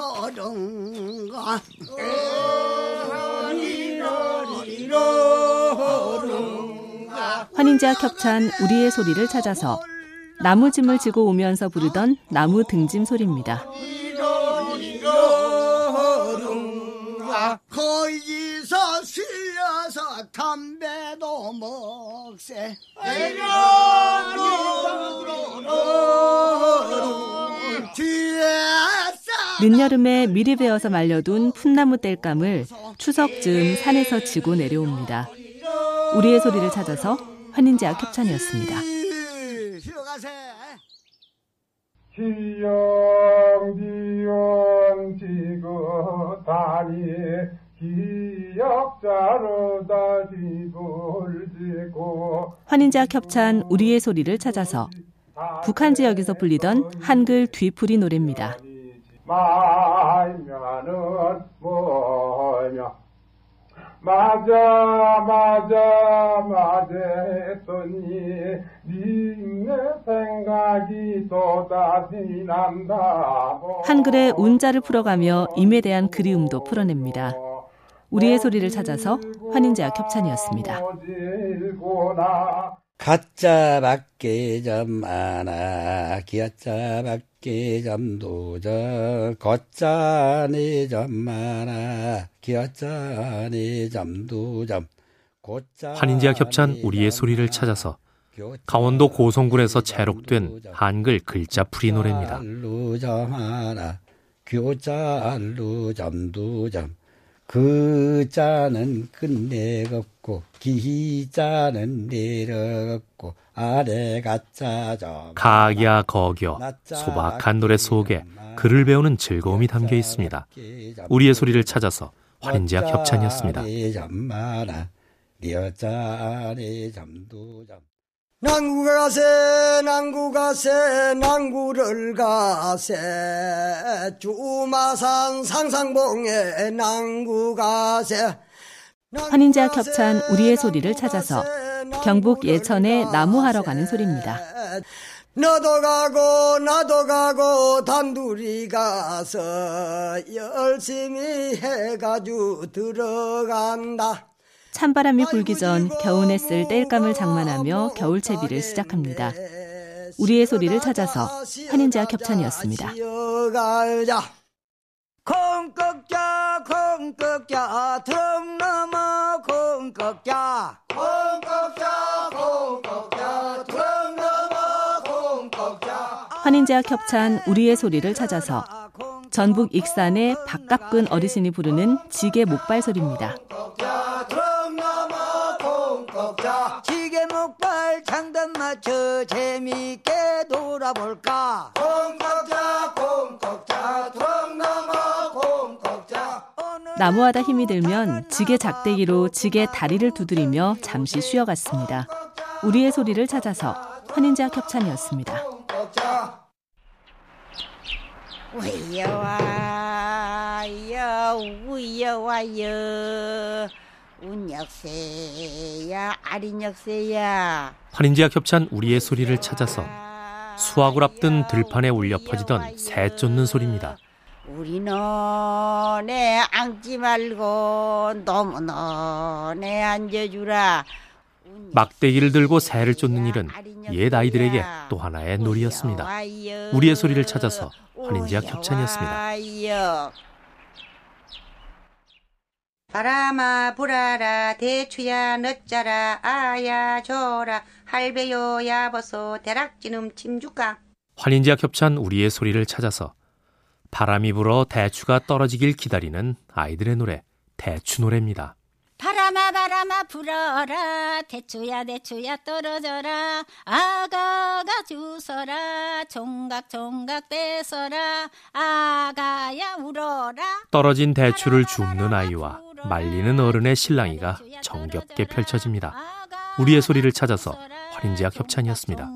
이러른가? 환인제와 겹찬 우리의 소리를 찾아서 나무짐을 지고 오면서 부르던 나무 등짐 소리입니다. 거기서 실려서 담배도 먹세 늦여름에 미리 베어서 말려둔 풋나무 땔감을 추석쯤 산에서 지고 내려옵니다. 우리의 소리를 찾아서 환인제와 겹찬이었습니다. 기영기영 지긋하니 기역자로다 지불 지고 환인제와 겹찬 우리의 소리를 찾아서 북한 지역에서 불리던 한글 뒤풀이 노래입니다. 말면은 뭐냐 맞아 맞아 했더니 니네 생각이 또다시 난다 한글의 운자를 풀어가며 임에 대한 그리움도 풀어냅니다. 우리의 소리를 찾아서 환인제와 겹찬이었습니다. 가짜밖에 좀 많아 기아짜밖에 좀 도저 걷짜니 좀 많아 기아짜니 좀 두점 환인제와 겹찬 우리의 소리를 찾아서 강원도 고성군에서 재록된 한글 글자 풀이 노래입니다. 그 자는 끝내겠고 기 자는 내려갔고 아래가 짜져 가야 거겨. 소박한 노래 속에 글을 배우는 즐거움이 담겨 있습니다. 우리의 소리를 찾아서 환인제와 겹찬이었습니다. 난구가 가세 난구가 가세 난구를 가세 주마산 상상봉에 난구가 가세 환인제와 겹찬 우리의 소리를 찾아서 경북 예천에 나무하러 가는 소리입니다. 너도 가고 나도 가고 단둘이 가서 열심히 해가지고 들어간다. 찬바람이 불기 전 겨우내 쓸 땔감을 장만하며 겨울채비를 시작합니다. 우리의 소리를 찾아서 환인제와 겹찬이었습니다. 콩꺽자 콩꺽자 등 넘어 콩꺽자 콩꺽자 콩꺽자 등 넘어 콩꺽자 환인제와 겹찬 우리의 소리를 찾아서 전북 익산의 박갑근 어르신이 부르는 지게 목발 소리입니다. 지게 목발 장단 맞춰 재미있게 놀아볼까 콩꺽자 콩꺽자 등 넘어 콩꺽자 나무하다 힘이 들면 지게 작대기로 지게 다리를 두드리며 잠시 쉬어갔습니다. 우리의 소리를 찾아서 환인제와 겹찬이었습니다. 우여와요 우여와요 운역새야 아린역새야 환인제와 겹찬 우리의 소리를 찾아서 수확을 앞둔 들판에 울려 퍼지던 새 쫓는 소리입니다. 우리 너네 앉지 말고 너무 너네 앉아주라 막대기를 들고 새를 쫓는 일은 옛 아이들에게 또 하나의 놀이였습니다. 우리의 소리를 찾아서 환인제와 겹찬이었습니다. 바람아 불어라 대추야 늦자라 아야 줘라 할배요 야버소 대락지름 침주가 환인제와 겹찬 우리의 소리를 찾아서 바람이 불어 대추가 떨어지길 기다리는 아이들의 노래 대추 노래입니다. 바람아 바람아 불어라 대추야 대추야 떨어져라 아가가 주서라 종각 종각 뺏어라 아가야 울어라 떨어진 대추를 줍는 아이와 말리는 어른의 실랑이가 정겹게 펼쳐집니다. 우리의 소리를 찾아서 환인제와 협찬이었습니다.